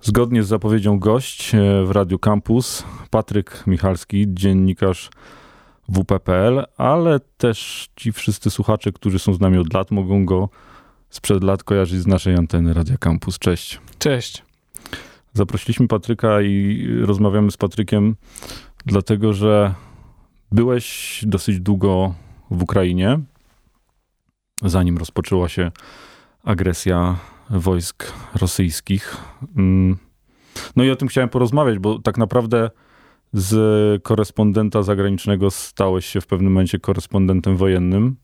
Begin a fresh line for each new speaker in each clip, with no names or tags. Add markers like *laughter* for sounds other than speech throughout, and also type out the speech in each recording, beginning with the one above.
Zgodnie z zapowiedzią gość e, w Radiu Campus, Patryk Michalski, dziennikarz WP.pl, ale też ci wszyscy słuchacze, którzy są z nami od lat, mogą go sprzed lat kojarzyć z naszej anteny Radia Campus. Cześć.
Cześć.
Zaprosiliśmy Patryka i rozmawiamy z Patrykiem, dlatego że byłeś dosyć długo w Ukrainie, zanim rozpoczęła się agresja wojsk rosyjskich. Mm. No i o tym chciałem porozmawiać, bo tak naprawdę z korespondenta zagranicznego stałeś się w pewnym momencie korespondentem wojennym.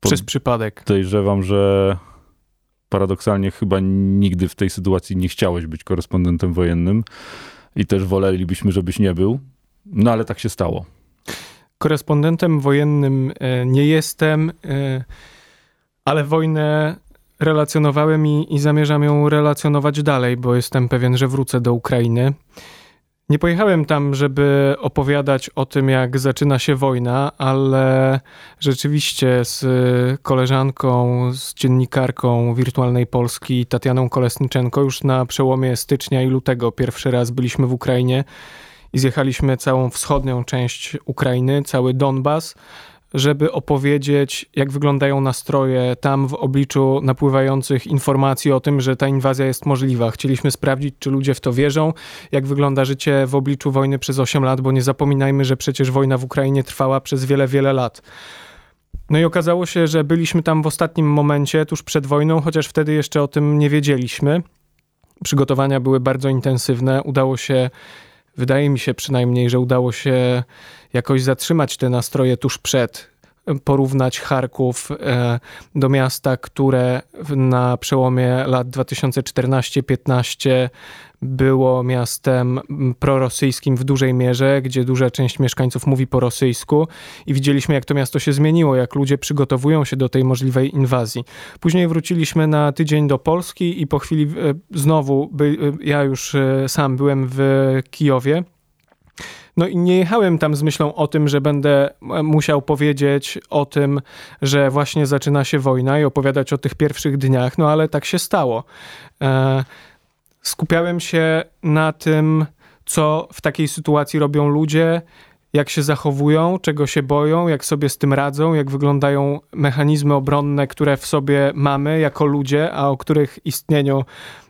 Przez przypadek.
Podejrzewam, że paradoksalnie chyba nigdy w tej sytuacji nie chciałeś być korespondentem wojennym i też wolelibyśmy, żebyś nie był. No ale tak się stało.
Korespondentem wojennym e, nie jestem, e, ale wojnę relacjonowałem i, i zamierzam ją relacjonować dalej, bo jestem pewien, że wrócę do Ukrainy. Nie pojechałem tam, żeby opowiadać o tym, jak zaczyna się wojna, ale rzeczywiście z koleżanką, z dziennikarką Wirtualnej Polski, Tatianą Kolesniczenko, już na przełomie stycznia i lutego pierwszy raz byliśmy w Ukrainie i zjechaliśmy całą wschodnią część Ukrainy, cały Donbas żeby opowiedzieć, jak wyglądają nastroje tam w obliczu napływających informacji o tym, że ta inwazja jest możliwa. Chcieliśmy sprawdzić, czy ludzie w to wierzą, jak wygląda życie w obliczu wojny przez 8 lat, bo nie zapominajmy, że przecież wojna w Ukrainie trwała przez wiele, wiele lat. No i okazało się, że byliśmy tam w ostatnim momencie, tuż przed wojną, chociaż wtedy jeszcze o tym nie wiedzieliśmy. Przygotowania były bardzo intensywne. Udało się, wydaje mi się przynajmniej, że udało się jakoś zatrzymać te nastroje tuż przed, porównać Charków e, do miasta, które na przełomie lat 2014-15 było miastem prorosyjskim w dużej mierze, gdzie duża część mieszkańców mówi po rosyjsku i widzieliśmy, jak to miasto się zmieniło, jak ludzie przygotowują się do tej możliwej inwazji. Później wróciliśmy na tydzień do Polski i po chwili e, znowu, ja już e, sam byłem w Kijowie no i nie jechałem tam z myślą o tym, że będę e, musiał powiedzieć o tym, że właśnie zaczyna się wojna i opowiadać o tych pierwszych dniach, no ale tak się stało. E, skupiałem się na tym, co w takiej sytuacji robią ludzie, jak się zachowują, czego się boją, jak sobie z tym radzą, jak wyglądają mechanizmy obronne, które w sobie mamy jako ludzie, a o których istnieniu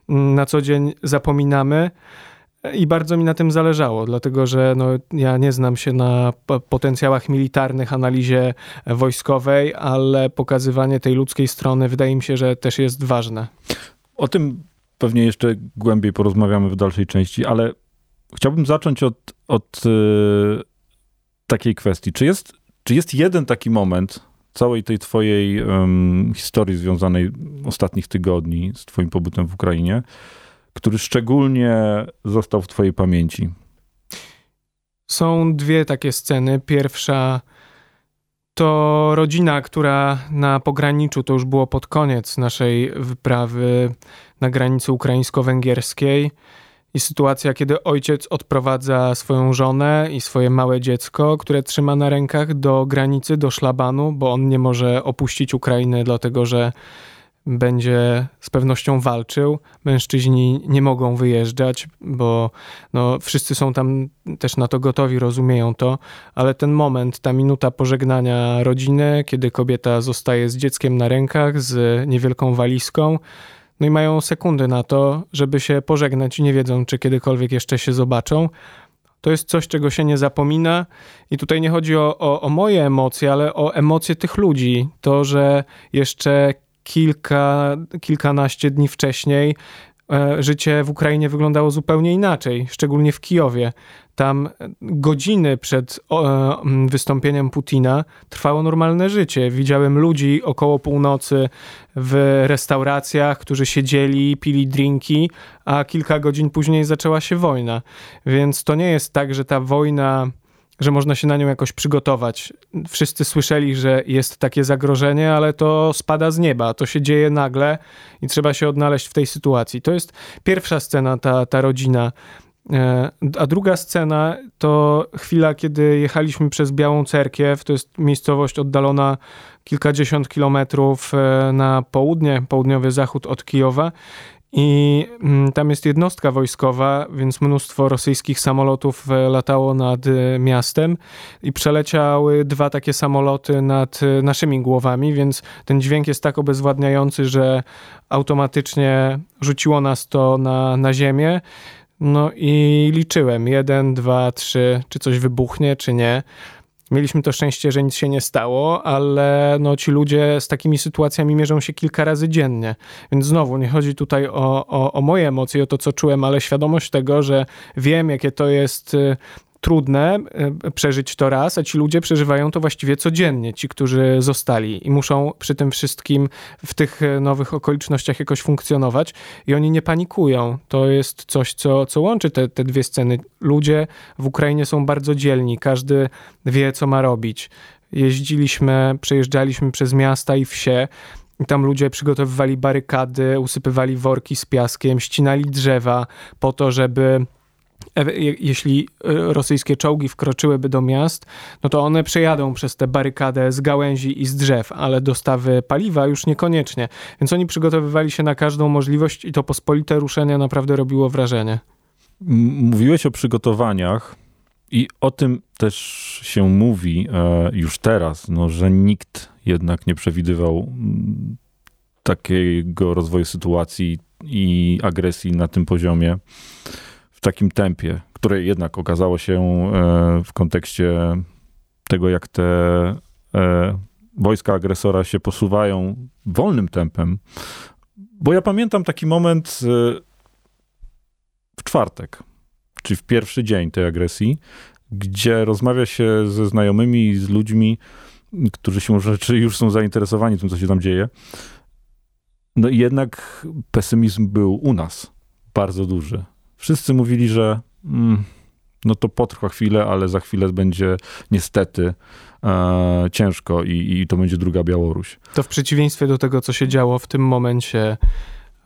mm, na co dzień zapominamy. I bardzo mi na tym zależało, dlatego że no, ja nie znam się na potencjałach militarnych, analizie wojskowej, ale pokazywanie tej ludzkiej strony wydaje mi się, że też jest ważne.
O tym pewnie jeszcze głębiej porozmawiamy w dalszej części, ale chciałbym zacząć od, od yy, takiej kwestii. Czy jest, czy jest jeden taki moment całej tej twojej historii związanej ostatnich tygodni z twoim pobytem w Ukrainie, który szczególnie został w Twojej pamięci?
Są dwie takie sceny. Pierwsza to rodzina, która na pograniczu, to już było pod koniec naszej wyprawy na granicy ukraińsko-węgierskiej. I sytuacja, kiedy ojciec odprowadza swoją żonę i swoje małe dziecko, które trzyma na rękach do granicy, do szlabanu, bo on nie może opuścić Ukrainy, dlatego że będzie z pewnością walczył. Mężczyźni nie mogą wyjeżdżać, bo no, wszyscy są tam też na to gotowi, rozumieją to, ale ten moment, ta minuta pożegnania rodziny, kiedy kobieta zostaje z dzieckiem na rękach, z niewielką walizką, no i mają sekundy na to, żeby się pożegnać nie wiedzą, czy kiedykolwiek jeszcze się zobaczą. To jest coś, czego się nie zapomina, i tutaj nie chodzi o, o, o moje emocje, ale o emocje tych ludzi. To, że jeszcze kilka, kilkanaście dni wcześniej e, życie w Ukrainie wyglądało zupełnie inaczej, szczególnie w Kijowie. Tam godziny przed e, wystąpieniem Putina trwało normalne życie. Widziałem ludzi około północy w restauracjach, którzy siedzieli, pili drinki, a kilka godzin później zaczęła się wojna. Więc to nie jest tak, że ta wojna że można się na nią jakoś przygotować. Wszyscy słyszeli, że jest takie zagrożenie, ale to spada z nieba, to się dzieje nagle i trzeba się odnaleźć w tej sytuacji. To jest pierwsza scena, ta, ta rodzina. E, a druga scena to chwila, kiedy jechaliśmy przez Białą Cerkiew. To jest miejscowość oddalona kilkadziesiąt kilometrów e, na południe, południowy zachód od Kijowa. I mm, tam jest jednostka wojskowa, więc mnóstwo rosyjskich samolotów e, latało nad e, miastem i przeleciały dwa takie samoloty nad e, naszymi głowami, więc ten dźwięk jest tak obezwładniający, że automatycznie rzuciło nas to na, na ziemię. No i liczyłem: jeden, dwa, trzy, czy coś wybuchnie, czy nie. Mieliśmy to szczęście, że nic się nie stało, ale no, ci ludzie z takimi sytuacjami mierzą się kilka razy dziennie. Więc znowu nie chodzi tutaj o, o, o moje emocje, o to, co czułem, ale świadomość tego, że wiem, jakie to jest y, trudne e, przeżyć to raz, a ci ludzie przeżywają to właściwie codziennie, ci, którzy zostali i muszą przy tym wszystkim w tych e, nowych okolicznościach jakoś funkcjonować i oni nie panikują. To jest coś, co, co łączy te, te dwie sceny. Ludzie w Ukrainie są bardzo dzielni, każdy wie, co ma robić. Jeździliśmy, przejeżdżaliśmy przez miasta i wsie, i tam ludzie przygotowywali barykady, usypywali worki z piaskiem, ścinali drzewa po to, żeby jeśli e, rosyjskie czołgi wkroczyłyby do miast, no to one przejadą przez tę barykadę z gałęzi i z drzew, ale dostawy paliwa już niekoniecznie. Więc oni przygotowywali się na każdą możliwość i to pospolite ruszenie naprawdę robiło wrażenie.
Mówiłeś o przygotowaniach i o tym też się mówi e, już teraz, no, że nikt jednak nie przewidywał takiego rozwoju sytuacji i agresji na tym poziomie w takim tempie, które jednak okazało się e, w kontekście tego, jak te e, wojska agresora się posuwają wolnym tempem. Bo ja pamiętam taki moment e, w czwartek, czy w pierwszy dzień tej agresji, gdzie rozmawia się ze znajomymi, z ludźmi, którzy się może, *laughs* czy już są zainteresowani tym, co się tam dzieje. No i jednak pesymizm był u nas bardzo duży wszyscy mówili, że mm, no to potrwa chwilę, ale za chwilę będzie niestety e, ciężko i, i to będzie druga Białoruś.
To w przeciwieństwie do tego, co się działo w tym momencie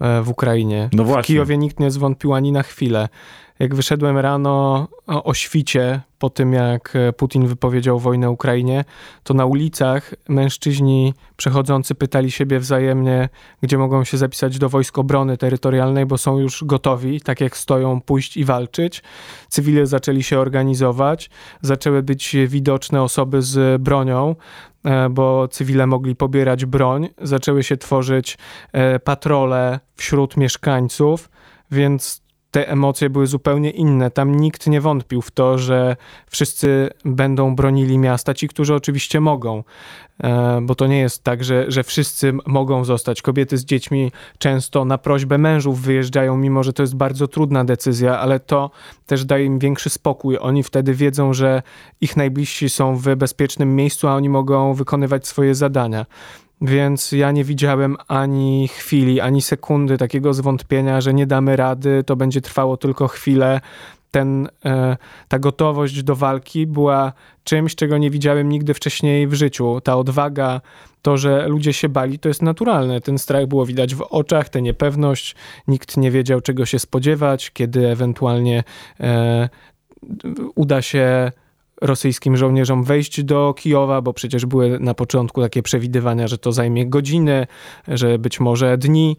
e, w Ukrainie. No właśnie. W Kijowie nikt nie zwątpił ani na chwilę. Jak wyszedłem rano o świcie, po tym jak e, Putin wypowiedział wojnę Ukrainie, to na ulicach mężczyźni przechodzący pytali siebie wzajemnie, gdzie mogą się zapisać do wojsk obrony terytorialnej, bo są już gotowi, tak jak stoją, pójść i walczyć. Cywile zaczęli się organizować, zaczęły być widoczne osoby z bronią, e, bo cywile mogli pobierać broń, zaczęły się tworzyć e, patrole wśród mieszkańców, więc te emocje były zupełnie inne. Tam nikt nie wątpił w to, że wszyscy będą bronili miasta, ci, którzy oczywiście mogą, e, bo to nie jest tak, że, że wszyscy mogą zostać. Kobiety z dziećmi często na prośbę mężów wyjeżdżają, mimo że to jest bardzo trudna decyzja, ale to też daje im większy spokój. Oni wtedy wiedzą, że ich najbliżsi są w bezpiecznym miejscu, a oni mogą wykonywać swoje zadania. Więc ja nie widziałem ani chwili, ani sekundy takiego zwątpienia, że nie damy rady, to będzie trwało tylko chwilę. Ten, e, ta gotowość do walki była czymś, czego nie widziałem nigdy wcześniej w życiu. Ta odwaga, to, że ludzie się bali, to jest naturalne. Ten strach było widać w oczach, tę niepewność. Nikt nie wiedział, czego się spodziewać, kiedy ewentualnie e, uda się rosyjskim żołnierzom wejść do Kijowa, bo przecież były na początku takie przewidywania, że to zajmie godziny, że być może dni,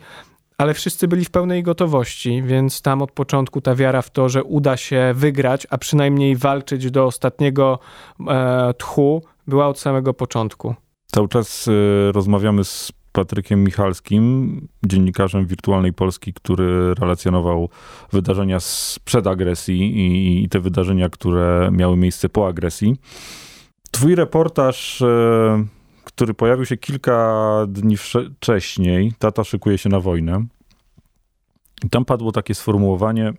ale wszyscy byli w pełnej gotowości, więc tam od początku ta wiara w to, że uda się wygrać, a przynajmniej walczyć do ostatniego e, tchu, była od samego początku.
Cały czas e, rozmawiamy z Patrykiem Michalskim, dziennikarzem Wirtualnej Polski, który relacjonował wydarzenia sprzed agresji i, i te wydarzenia, które miały miejsce po agresji. Twój reportaż, e, który pojawił się kilka dni wcześniej, tata szykuje się na wojnę. I tam padło takie sformułowanie,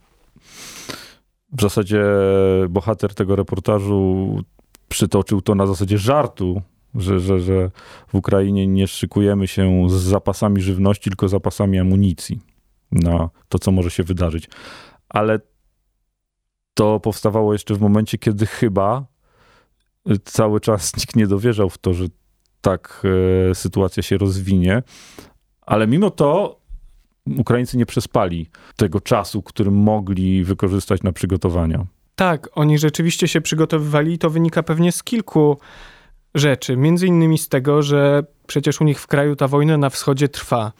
w zasadzie bohater tego reportażu przytoczył to na zasadzie żartu, że, że, że w Ukrainie nie szykujemy się z zapasami żywności, tylko zapasami amunicji na to, co może się wydarzyć. Ale to powstawało jeszcze w momencie, kiedy chyba cały czas *laughs* nikt nie dowierzał w to, że tak e, sytuacja się rozwinie. Ale mimo to Ukraińcy nie przespali tego czasu, który mogli wykorzystać na przygotowania.
Tak, oni rzeczywiście się przygotowywali i to wynika pewnie z kilku rzeczy. Między innymi z tego, że przecież u nich w kraju ta wojna na wschodzie trwa.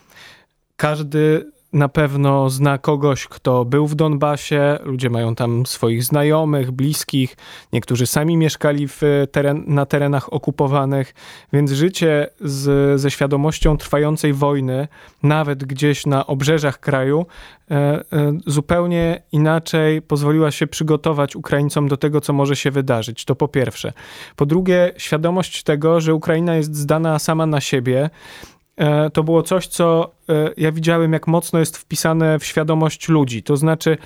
Każdy na pewno zna kogoś, kto był w Donbasie. Ludzie mają tam swoich znajomych, bliskich. Niektórzy sami mieszkali w teren, na terenach okupowanych, więc życie z, ze świadomością trwającej wojny, nawet gdzieś na obrzeżach kraju, e, e, zupełnie inaczej pozwoliła się przygotować Ukraińcom do tego, co może się wydarzyć. To po pierwsze. Po drugie, świadomość tego, że Ukraina jest zdana sama na siebie to było coś, co e, ja widziałem, jak mocno jest wpisane w świadomość ludzi. To znaczy,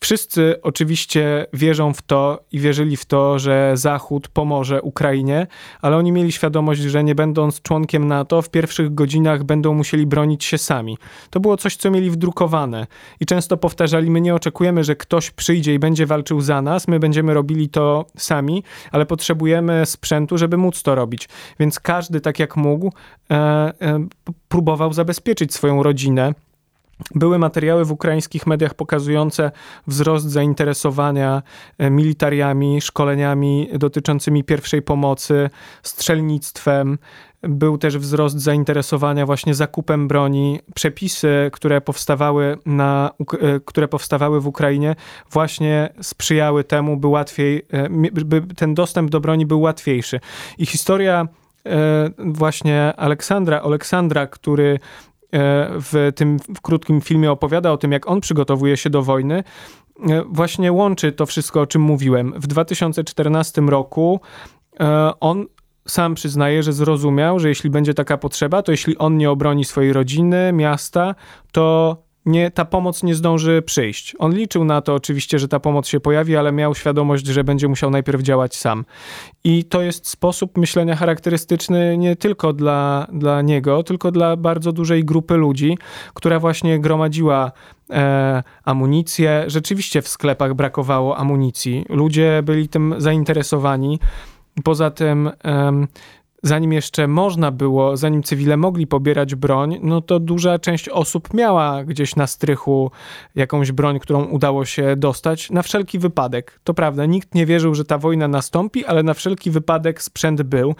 Wszyscy oczywiście wierzą w to i wierzyli w to, że Zachód pomoże Ukrainie, ale oni mieli świadomość, że nie będąc członkiem NATO, w pierwszych godzinach będą musieli bronić się sami. To było coś, co mieli wdrukowane i często powtarzali: My nie oczekujemy, że ktoś przyjdzie i będzie walczył za nas, my będziemy robili to sami, ale potrzebujemy sprzętu, żeby móc to robić. Więc każdy, tak jak mógł, e, e, próbował zabezpieczyć swoją rodzinę były materiały w ukraińskich mediach pokazujące wzrost zainteresowania e, militariami, szkoleniami dotyczącymi pierwszej pomocy, strzelnictwem. Był też wzrost zainteresowania właśnie zakupem broni. Przepisy, które powstawały, na, e, które powstawały w Ukrainie, właśnie sprzyjały temu, by łatwiej, e, by ten dostęp do broni był łatwiejszy. I historia właśnie Aleksandra, Aleksandra, który w tym w krótkim filmie opowiada o tym, jak on przygotowuje się do wojny, e, właśnie łączy to wszystko, o czym mówiłem. W 2014 roku e, on sam przyznaje, że zrozumiał, że jeśli będzie taka potrzeba, to jeśli on nie obroni swojej rodziny, miasta, to nie, ta pomoc nie zdąży przyjść. On liczył na to oczywiście, że ta pomoc się pojawi, ale miał świadomość, że będzie musiał najpierw działać sam. I to jest sposób myślenia charakterystyczny nie tylko dla, dla niego, tylko dla bardzo dużej grupy ludzi, która właśnie gromadziła e, amunicję. Rzeczywiście w sklepach brakowało amunicji. Ludzie byli tym zainteresowani. Poza tym zanim jeszcze można było, zanim cywile mogli pobierać broń, no to duża część osób miała gdzieś na strychu jakąś broń, którą udało się dostać, na wszelki wypadek. To prawda, nikt nie wierzył, że ta wojna nastąpi, ale na wszelki wypadek sprzęt był.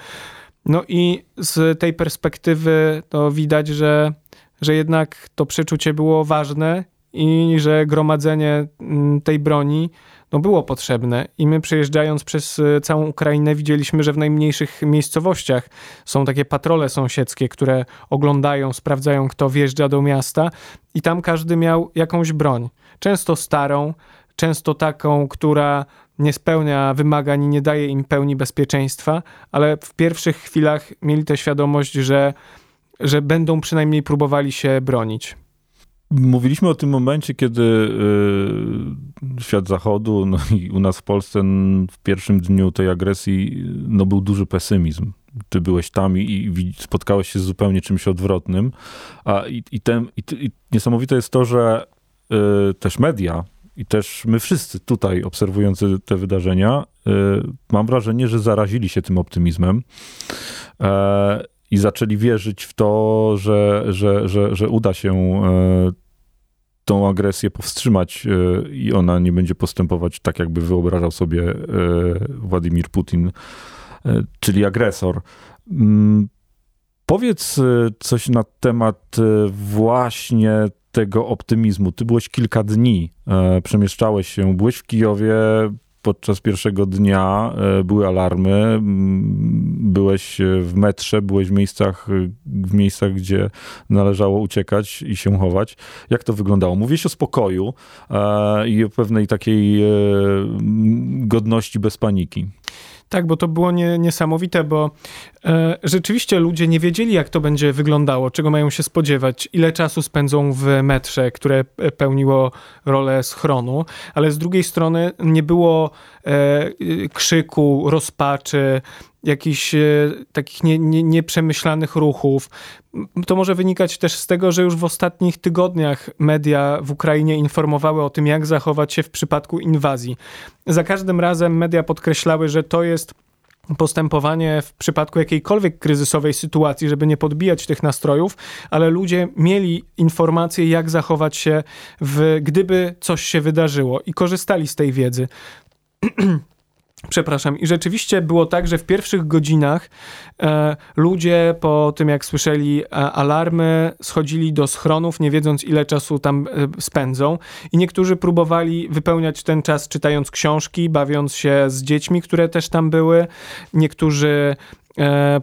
No i z tej perspektywy to widać, że, że jednak to przeczucie było ważne i że gromadzenie mm, tej broni no było potrzebne. I my przejeżdżając przez e, całą Ukrainę widzieliśmy, że w najmniejszych miejscowościach są takie patrole sąsiedzkie, które oglądają, sprawdzają, kto wjeżdża do miasta i tam każdy miał jakąś broń. Często starą, często taką, która nie spełnia wymagań i nie daje im pełni bezpieczeństwa, ale w pierwszych chwilach mieli tę świadomość, że, że będą przynajmniej próbowali się bronić.
Mówiliśmy o tym momencie, kiedy y, świat zachodu no i u nas w Polsce w pierwszym dniu tej agresji no, był duży pesymizm. Ty byłeś tam i, i spotkałeś się z zupełnie czymś odwrotnym. A, i, i, ten, i, i niesamowite jest to, że y, też media i też my wszyscy tutaj obserwujący te wydarzenia, y, mam wrażenie, że zarazili się tym optymizmem. E, i zaczęli wierzyć w to, że, że, że, że uda się e, tą agresję powstrzymać e, i ona nie będzie postępować tak, jakby wyobrażał sobie e, Władimir Putin, czyli agresor. Mm, powiedz coś na temat właśnie tego optymizmu. Ty byłeś kilka dni, przemieszczałeś się, byłeś w Kijowie, podczas pierwszego dnia e, były alarmy, byłeś e, w metrze, byłeś w miejscach, e, w miejscach, gdzie należało uciekać i się chować. Jak to wyglądało? Mówiłeś o spokoju i o pewnej takiej godności bez paniki.
Tak, bo to było nie, niesamowite, bo e, rzeczywiście ludzie nie wiedzieli, jak to będzie wyglądało, czego mają się spodziewać, ile czasu spędzą w metrze, które pełniło rolę schronu, ale z drugiej strony nie było e, krzyku, rozpaczy, jakichś e, takich nie, nie, nieprzemyślanych ruchów. To może wynikać też z tego, że już w ostatnich tygodniach media w Ukrainie informowały o tym, jak zachować się w przypadku inwazji. Za każdym razem media podkreślały, że to jest postępowanie w przypadku jakiejkolwiek kryzysowej sytuacji, żeby nie podbijać tych nastrojów, ale ludzie mieli informacje, jak zachować się, w, gdyby coś się wydarzyło i korzystali z tej wiedzy. *clears throat* Przepraszam. I rzeczywiście było tak, że w pierwszych godzinach e, ludzie po tym, jak słyszeli e, alarmy, schodzili do schronów, nie wiedząc, ile czasu tam e, spędzą. I niektórzy próbowali wypełniać ten czas czytając książki, bawiąc się z dziećmi, które też tam były. Niektórzy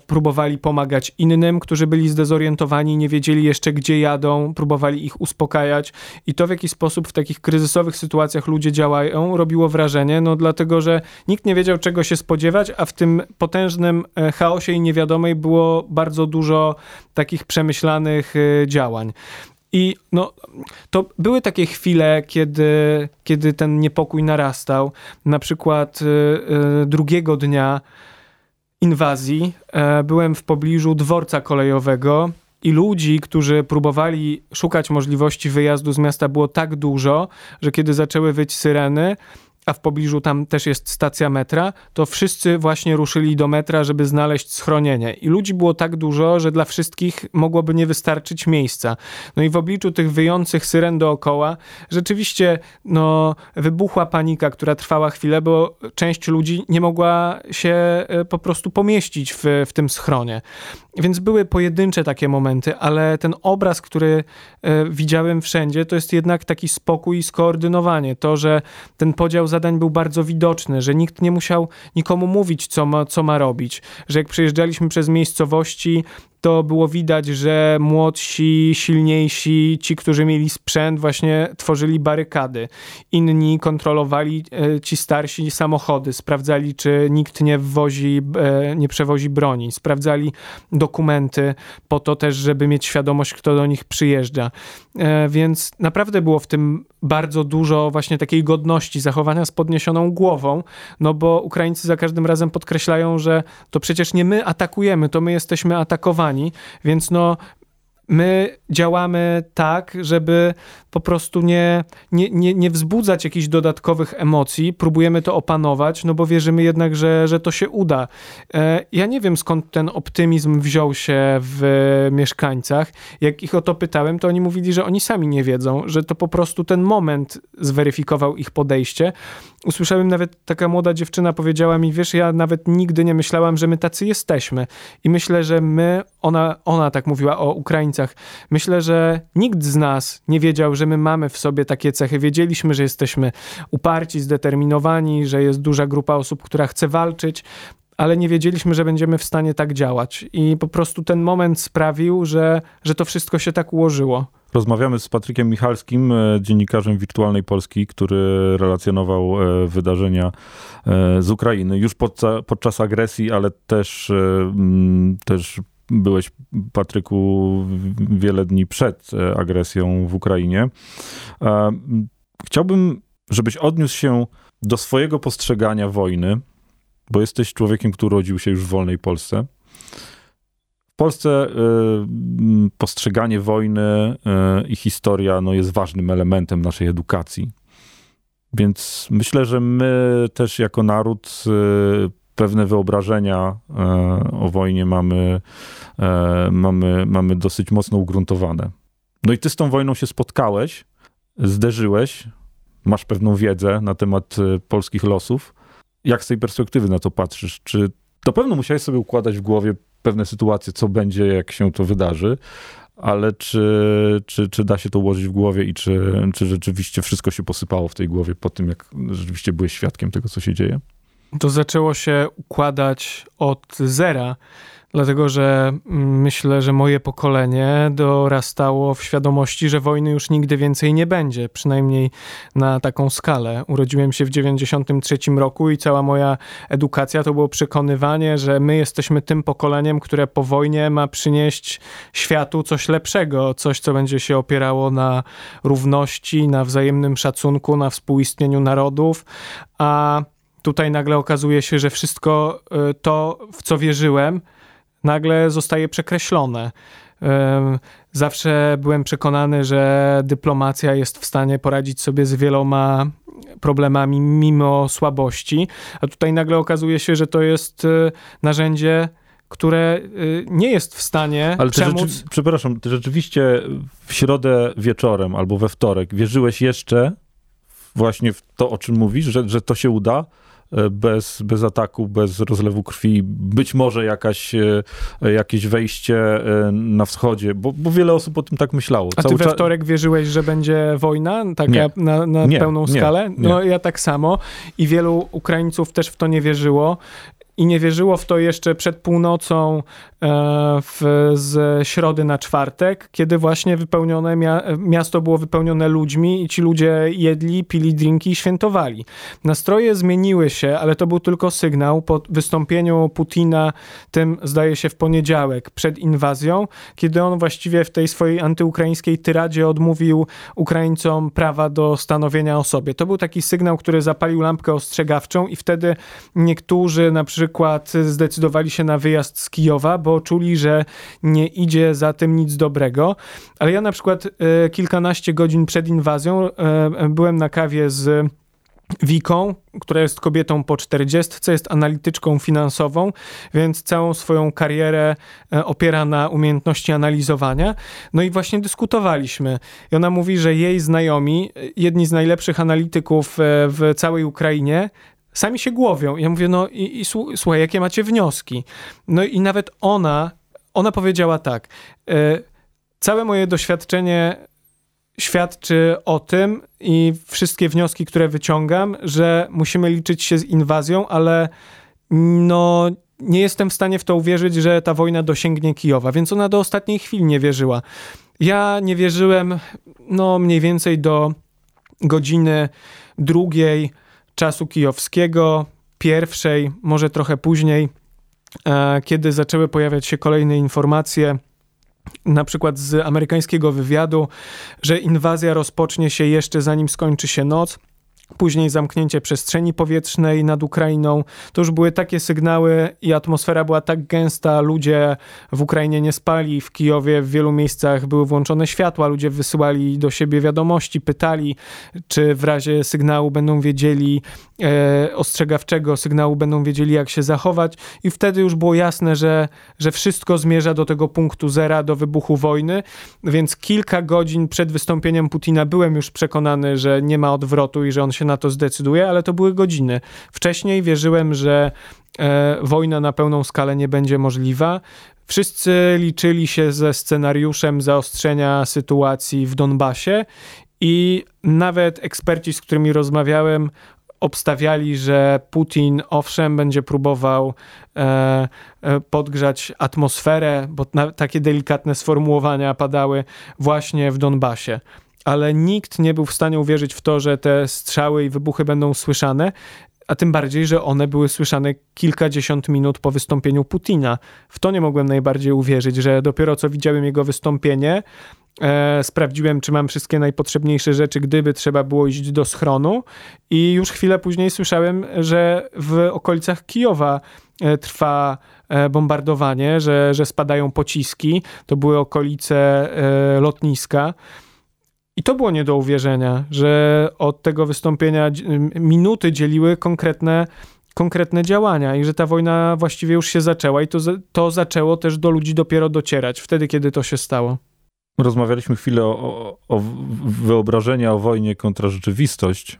próbowali pomagać innym, którzy byli zdezorientowani, nie wiedzieli jeszcze gdzie jadą, próbowali ich uspokajać i to w jaki sposób w takich kryzysowych sytuacjach ludzie działają robiło wrażenie, no dlatego, że nikt nie wiedział czego się spodziewać, a w tym potężnym e, chaosie i niewiadomej było bardzo dużo takich przemyślanych e, działań. I no, to były takie chwile, kiedy, kiedy ten niepokój narastał. Na przykład drugiego dnia inwazji e, byłem w pobliżu dworca kolejowego i ludzi, którzy próbowali szukać możliwości wyjazdu z miasta było tak dużo, że kiedy zaczęły wyć syreny, a w pobliżu tam też jest stacja metra, to wszyscy właśnie ruszyli do metra, żeby znaleźć schronienie. I ludzi było tak dużo, że dla wszystkich mogłoby nie wystarczyć miejsca. No i w obliczu tych wyjących syren dookoła, rzeczywiście no, wybuchła panika, która trwała chwilę, bo część ludzi nie mogła się e, po prostu pomieścić w, w tym schronie. Więc były pojedyncze takie momenty, ale ten obraz, który e, widziałem wszędzie, to jest jednak taki spokój i skoordynowanie. To, że ten podział zadań był bardzo widoczny, że nikt nie musiał nikomu mówić, co ma, co ma robić, że jak przejeżdżaliśmy przez miejscowości, to było widać, że młodsi, silniejsi, ci, którzy mieli sprzęt, właśnie tworzyli barykady. Inni kontrolowali e, ci starsi samochody, sprawdzali, czy nikt nie wwozi, e, nie przewozi broni, sprawdzali dokumenty po to też, żeby mieć świadomość, kto do nich przyjeżdża. E, więc naprawdę było w tym bardzo dużo właśnie takiej godności, zachowania z podniesioną głową, no bo Ukraińcy za każdym razem podkreślają, że to przecież nie my atakujemy, to my jesteśmy atakowani, więc no my działamy tak, żeby po prostu nie, nie, nie, nie wzbudzać jakichś dodatkowych emocji, próbujemy to opanować, no bo wierzymy jednak, że, że to się uda. E, ja nie wiem skąd ten optymizm wziął się w mieszkańcach. Jak ich o to pytałem, to oni mówili, że oni sami nie wiedzą, że to po prostu ten moment zweryfikował ich podejście. Usłyszałem nawet, taka młoda dziewczyna powiedziała mi, wiesz, ja nawet nigdy nie myślałam, że my tacy jesteśmy. I myślę, że my, ona, ona tak mówiła o Ukraińcach, myślę, że nikt z nas nie wiedział, że my mamy w sobie takie cechy. Wiedzieliśmy, że jesteśmy uparci, zdeterminowani, że jest duża grupa osób, która chce walczyć, ale nie wiedzieliśmy, że będziemy w stanie tak działać. I po prostu ten moment sprawił, że, że to wszystko się tak ułożyło.
Rozmawiamy z Patrykiem Michalskim, e, dziennikarzem Wirtualnej Polski, który relacjonował e, wydarzenia e, z Ukrainy już podczas agresji, ale też, też byłeś, Patryku, wiele dni przed agresją w Ukrainie. Chciałbym, żebyś odniósł się do swojego postrzegania wojny, bo jesteś człowiekiem, który urodził się już w wolnej Polsce. W Polsce e, postrzeganie wojny i historia no, jest ważnym elementem naszej edukacji. Więc myślę, że my też jako naród pewne wyobrażenia o wojnie mamy, mamy, mamy dosyć mocno ugruntowane. No i ty z tą wojną się spotkałeś, zderzyłeś, masz pewną wiedzę na temat polskich losów. Jak z tej perspektywy na to patrzysz? Czy to pewno musiałeś sobie układać w głowie pewne sytuacje, co będzie, jak się to wydarzy, ale czy, czy, czy da się to ułożyć w głowie i czy, czy rzeczywiście wszystko się posypało w tej głowie po tym, jak rzeczywiście byłeś świadkiem tego, co się dzieje?
to zaczęło się układać od zera, dlatego że mm, myślę, że moje pokolenie dorastało w świadomości, że wojny już nigdy więcej nie będzie, przynajmniej na taką skalę. Urodziłem się w 93 roku i cała moja edukacja to było przekonywanie, że my jesteśmy tym pokoleniem, które po wojnie ma przynieść światu coś lepszego, coś, co będzie się opierało na równości, na wzajemnym szacunku, na współistnieniu narodów, a tutaj nagle okazuje się, że wszystko y, to, w co wierzyłem, nagle zostaje przekreślone. Zawsze byłem przekonany, że dyplomacja jest w stanie poradzić sobie z wieloma problemami mimo słabości, a tutaj nagle okazuje się, że to jest y, narzędzie, które y, nie jest w stanie Ale przemóc... Rzeczy...
Przepraszam, ty rzeczywiście w środę wieczorem albo we wtorek wierzyłeś jeszcze właśnie w to, o czym mówisz, że, że to się uda? Bez, bez ataku, bez rozlewu krwi, być może jakaś, jakieś wejście na wschodzie, bo, bo wiele osób o tym tak myślało.
A ty we wtorek wierzyłeś, że będzie wojna taka
nie.
na, na
nie,
pełną
nie,
skalę? No ja tak samo i wielu Ukraińców też w to nie wierzyło i nie wierzyło w to jeszcze przed północą e, w, z środy na czwartek, kiedy właśnie wypełnione mia miasto było wypełnione ludźmi i ci ludzie jedli, pili drinki i świętowali. Nastroje zmieniły się, ale to był tylko sygnał po wystąpieniu Putina, tym zdaje się w poniedziałek, przed inwazją, kiedy on właściwie w tej swojej antyukraińskiej tyradzie odmówił Ukraińcom prawa do stanowienia o sobie. To był taki sygnał, który zapalił lampkę ostrzegawczą i wtedy niektórzy na przykład przykład zdecydowali się na wyjazd z Kijowa, bo czuli, że nie idzie za tym nic dobrego. Ale ja na przykład e, kilkanaście godzin przed inwazją e, byłem na kawie z Wiką, która jest kobietą po 40, jest analityczką finansową, więc całą swoją karierę e, opiera na umiejętności analizowania. No i właśnie dyskutowaliśmy. I ona mówi, że jej znajomi, jedni z najlepszych analityków w całej Ukrainie, sami się głowią. Ja mówię, no i, i słuchaj, jakie macie wnioski? No i nawet ona, ona powiedziała tak, e, całe moje doświadczenie świadczy o tym i wszystkie wnioski, które wyciągam, że musimy liczyć się z inwazją, ale no nie jestem w stanie w to uwierzyć, że ta wojna dosięgnie Kijowa, więc ona do ostatniej chwili nie wierzyła. Ja nie wierzyłem, no mniej więcej do godziny drugiej, czasu kijowskiego, pierwszej, może trochę później, e, kiedy zaczęły pojawiać się kolejne informacje, na przykład z amerykańskiego wywiadu, że inwazja rozpocznie się jeszcze zanim skończy się noc. Później zamknięcie przestrzeni powietrznej nad Ukrainą. To już były takie sygnały i atmosfera była tak gęsta, ludzie w Ukrainie nie spali, w Kijowie w wielu miejscach były włączone światła, ludzie wysyłali do siebie wiadomości, pytali, czy w razie sygnału będą wiedzieli, e, ostrzegawczego sygnału będą wiedzieli, jak się zachować. I wtedy już było jasne, że, że wszystko zmierza do tego punktu zera, do wybuchu wojny, więc kilka godzin przed wystąpieniem Putina byłem już przekonany, że nie ma odwrotu i że on się na to zdecyduje, ale to były godziny. Wcześniej wierzyłem, że e, wojna na pełną skalę nie będzie możliwa. Wszyscy liczyli się ze scenariuszem zaostrzenia sytuacji w Donbasie i nawet eksperci, z którymi rozmawiałem, obstawiali, że Putin owszem będzie próbował e, e, podgrzać atmosferę, bo na, takie delikatne sformułowania padały właśnie w Donbasie ale nikt nie był w stanie uwierzyć w to, że te strzały i wybuchy będą słyszane, a tym bardziej, że one były słyszane kilkadziesiąt minut po wystąpieniu Putina. W to nie mogłem najbardziej uwierzyć, że dopiero co widziałem jego wystąpienie, e, sprawdziłem, czy mam wszystkie najpotrzebniejsze rzeczy, gdyby trzeba było iść do schronu i już chwilę później słyszałem, że w okolicach Kijowa e, trwa e, bombardowanie, że, że spadają pociski. To były okolice e, lotniska. I to było nie do uwierzenia, że od tego wystąpienia minuty dzieliły konkretne, konkretne działania i że ta wojna właściwie już się zaczęła i to, to zaczęło też do ludzi dopiero docierać, wtedy kiedy to się stało.
Rozmawialiśmy chwilę o, o, o wyobrażenia o wojnie kontra rzeczywistość.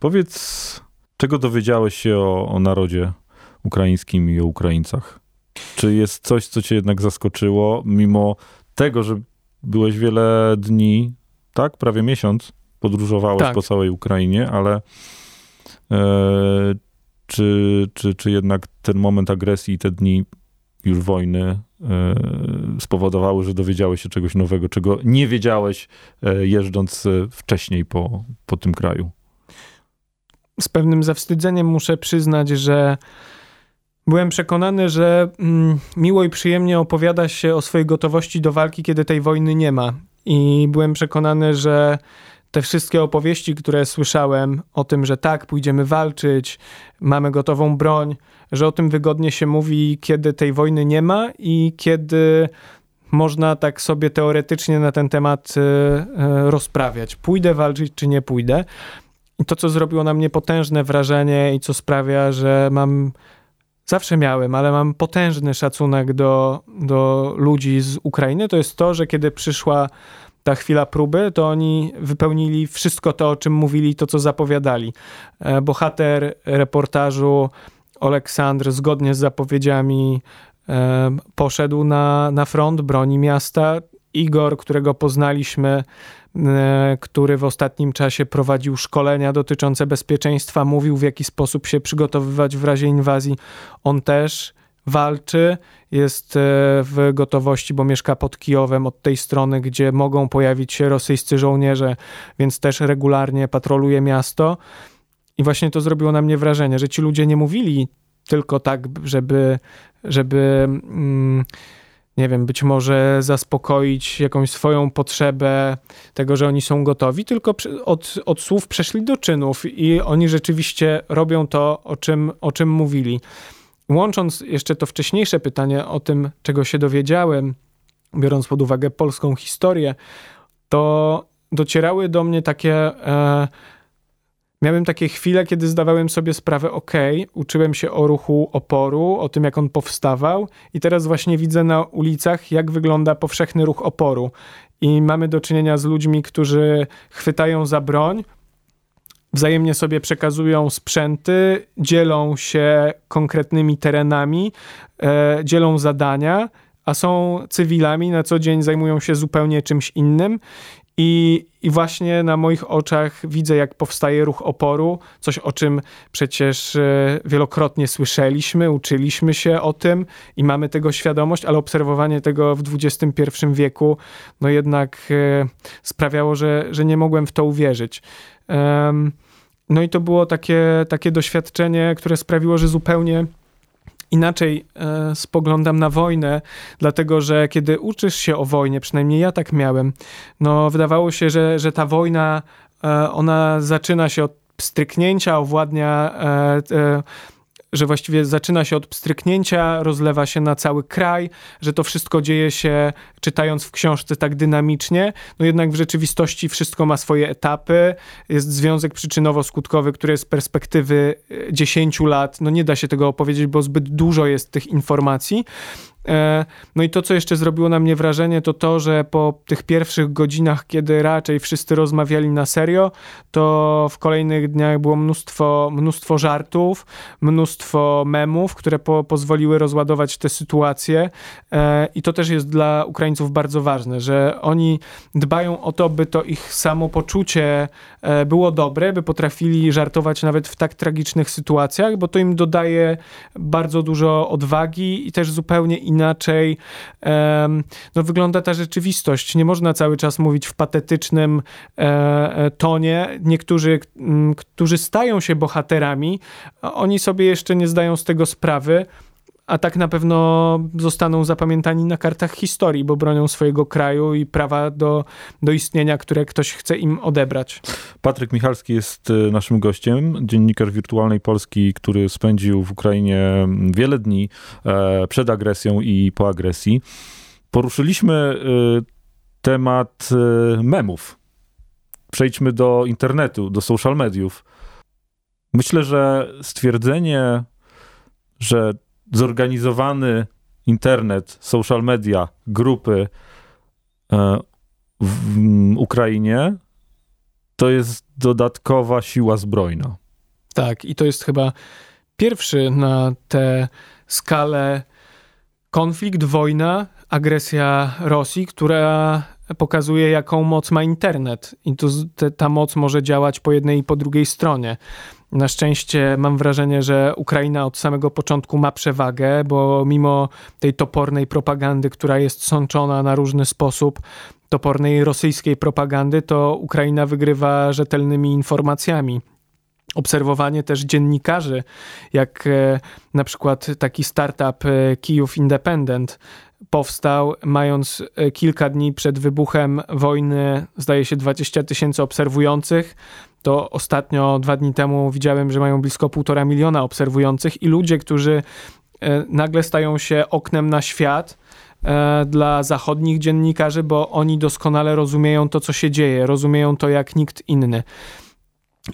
Powiedz, czego dowiedziałeś się o, o narodzie ukraińskim i o Ukraińcach? Czy jest coś, co cię jednak zaskoczyło, mimo tego, że byłeś wiele dni tak? Prawie miesiąc podróżowałeś tak. po całej Ukrainie, ale e, czy, czy, czy jednak ten moment agresji i te dni już wojny e, spowodowały, że dowiedziałeś się czegoś nowego, czego nie wiedziałeś e, jeżdżąc e, wcześniej po, po tym kraju?
Z pewnym zawstydzeniem muszę przyznać, że byłem przekonany, że mm, miło i przyjemnie opowiada się o swojej gotowości do walki, kiedy tej wojny nie ma. I byłem przekonany, że te wszystkie opowieści, które słyszałem o tym, że tak, pójdziemy walczyć, mamy gotową broń, że o tym wygodnie się mówi, kiedy tej wojny nie ma i kiedy można tak sobie teoretycznie na ten temat y, y, rozprawiać. Pójdę walczyć, czy nie pójdę. I to, co zrobiło na mnie potężne wrażenie i co sprawia, że mam zawsze miałem, ale mam potężny szacunek do, do ludzi z Ukrainy, to jest to, że kiedy przyszła ta chwila próby, to oni wypełnili wszystko to, o czym mówili, to co zapowiadali. E, bohater reportażu Aleksandr zgodnie z zapowiedziami e, poszedł na, na front, broni miasta. Igor, którego poznaliśmy, e, który w ostatnim czasie prowadził szkolenia dotyczące bezpieczeństwa, mówił w jaki sposób się przygotowywać w razie inwazji. On też walczy, jest e, w gotowości, bo mieszka pod Kijowem od tej strony, gdzie mogą pojawić się rosyjscy żołnierze, więc też regularnie patroluje miasto. I właśnie to zrobiło na mnie wrażenie, że ci ludzie nie mówili tylko tak, żeby, żeby mm, nie wiem, być może zaspokoić jakąś swoją potrzebę tego, że oni są gotowi, tylko od, od słów przeszli do czynów i oni rzeczywiście robią to, o czym, o czym mówili. Łącząc jeszcze to wcześniejsze pytanie o tym, czego się dowiedziałem, biorąc pod uwagę polską historię, to docierały do mnie takie. E, miałem takie chwile, kiedy zdawałem sobie sprawę, ok, uczyłem się o ruchu oporu, o tym, jak on powstawał, i teraz właśnie widzę na ulicach, jak wygląda powszechny ruch oporu. I mamy do czynienia z ludźmi, którzy chwytają za broń, wzajemnie sobie przekazują sprzęty, dzielą się konkretnymi terenami, e, dzielą zadania, a są cywilami, na co dzień zajmują się zupełnie czymś innym. I, I właśnie na moich oczach widzę, jak powstaje ruch oporu, coś o czym przecież e, wielokrotnie słyszeliśmy, uczyliśmy się o tym i mamy tego świadomość, ale obserwowanie tego w XXI wieku, no jednak e, sprawiało, że, że nie mogłem w to uwierzyć. No i to było takie, takie doświadczenie, które sprawiło, że zupełnie inaczej e, spoglądam na wojnę, dlatego że kiedy uczysz się o wojnie, przynajmniej ja tak miałem, no wydawało się, że, że ta wojna, e, ona zaczyna się od stryknięcia, owładnia e, że właściwie zaczyna się od pstryknięcia, rozlewa się na cały kraj, że to wszystko dzieje się czytając w książce tak dynamicznie, no jednak w rzeczywistości wszystko ma swoje etapy, jest związek przyczynowo-skutkowy, który z perspektywy 10 lat, no nie da się tego opowiedzieć, bo zbyt dużo jest tych informacji, E, no i to, co jeszcze zrobiło na mnie wrażenie, to to, że po tych pierwszych godzinach, kiedy raczej wszyscy rozmawiali na serio, to w kolejnych dniach było mnóstwo, mnóstwo żartów, mnóstwo memów, które po, pozwoliły rozładować tę sytuację. E, I to też jest dla Ukraińców bardzo ważne, że oni dbają o to, by to ich samopoczucie e, było dobre, by potrafili żartować nawet w tak tragicznych sytuacjach, bo to im dodaje bardzo dużo odwagi i też zupełnie inaczej no, wygląda ta rzeczywistość. Nie można cały czas mówić w patetycznym e, e, tonie. Niektórzy, którzy stają się bohaterami, oni sobie jeszcze nie zdają z tego sprawy a tak na pewno zostaną zapamiętani na kartach historii, bo bronią swojego kraju i prawa do, do istnienia, które ktoś chce im odebrać.
Patryk Michalski jest e, naszym gościem, dziennikarz wirtualnej Polski, który spędził w Ukrainie wiele dni e, przed agresją i po agresji. Poruszyliśmy e, temat memów. Przejdźmy do internetu, do social mediów. Myślę, że stwierdzenie, że zorganizowany internet, social media, grupy e, w Ukrainie to jest dodatkowa siła zbrojna.
Tak, i to jest chyba pierwszy na tę skalę konflikt, wojna, agresja Rosji, która pokazuje, jaką moc ma internet. I tu ta moc może działać po jednej i po drugiej stronie. Na szczęście mam wrażenie, że Ukraina od samego początku ma przewagę, bo mimo tej topornej propagandy, która jest sączona na różny sposób, topornej rosyjskiej propagandy, to Ukraina wygrywa rzetelnymi informacjami obserwowanie też dziennikarzy, jak e, na przykład taki startup e, Kijów Independent powstał, mając e, kilka dni przed wybuchem wojny, zdaje się, 20 tysięcy obserwujących. To ostatnio, dwa dni temu, widziałem, że mają blisko półtora miliona obserwujących i ludzie, którzy nagle stają się oknem na świat dla zachodnich dziennikarzy, bo oni doskonale rozumieją to, co się dzieje, rozumieją to jak nikt inny.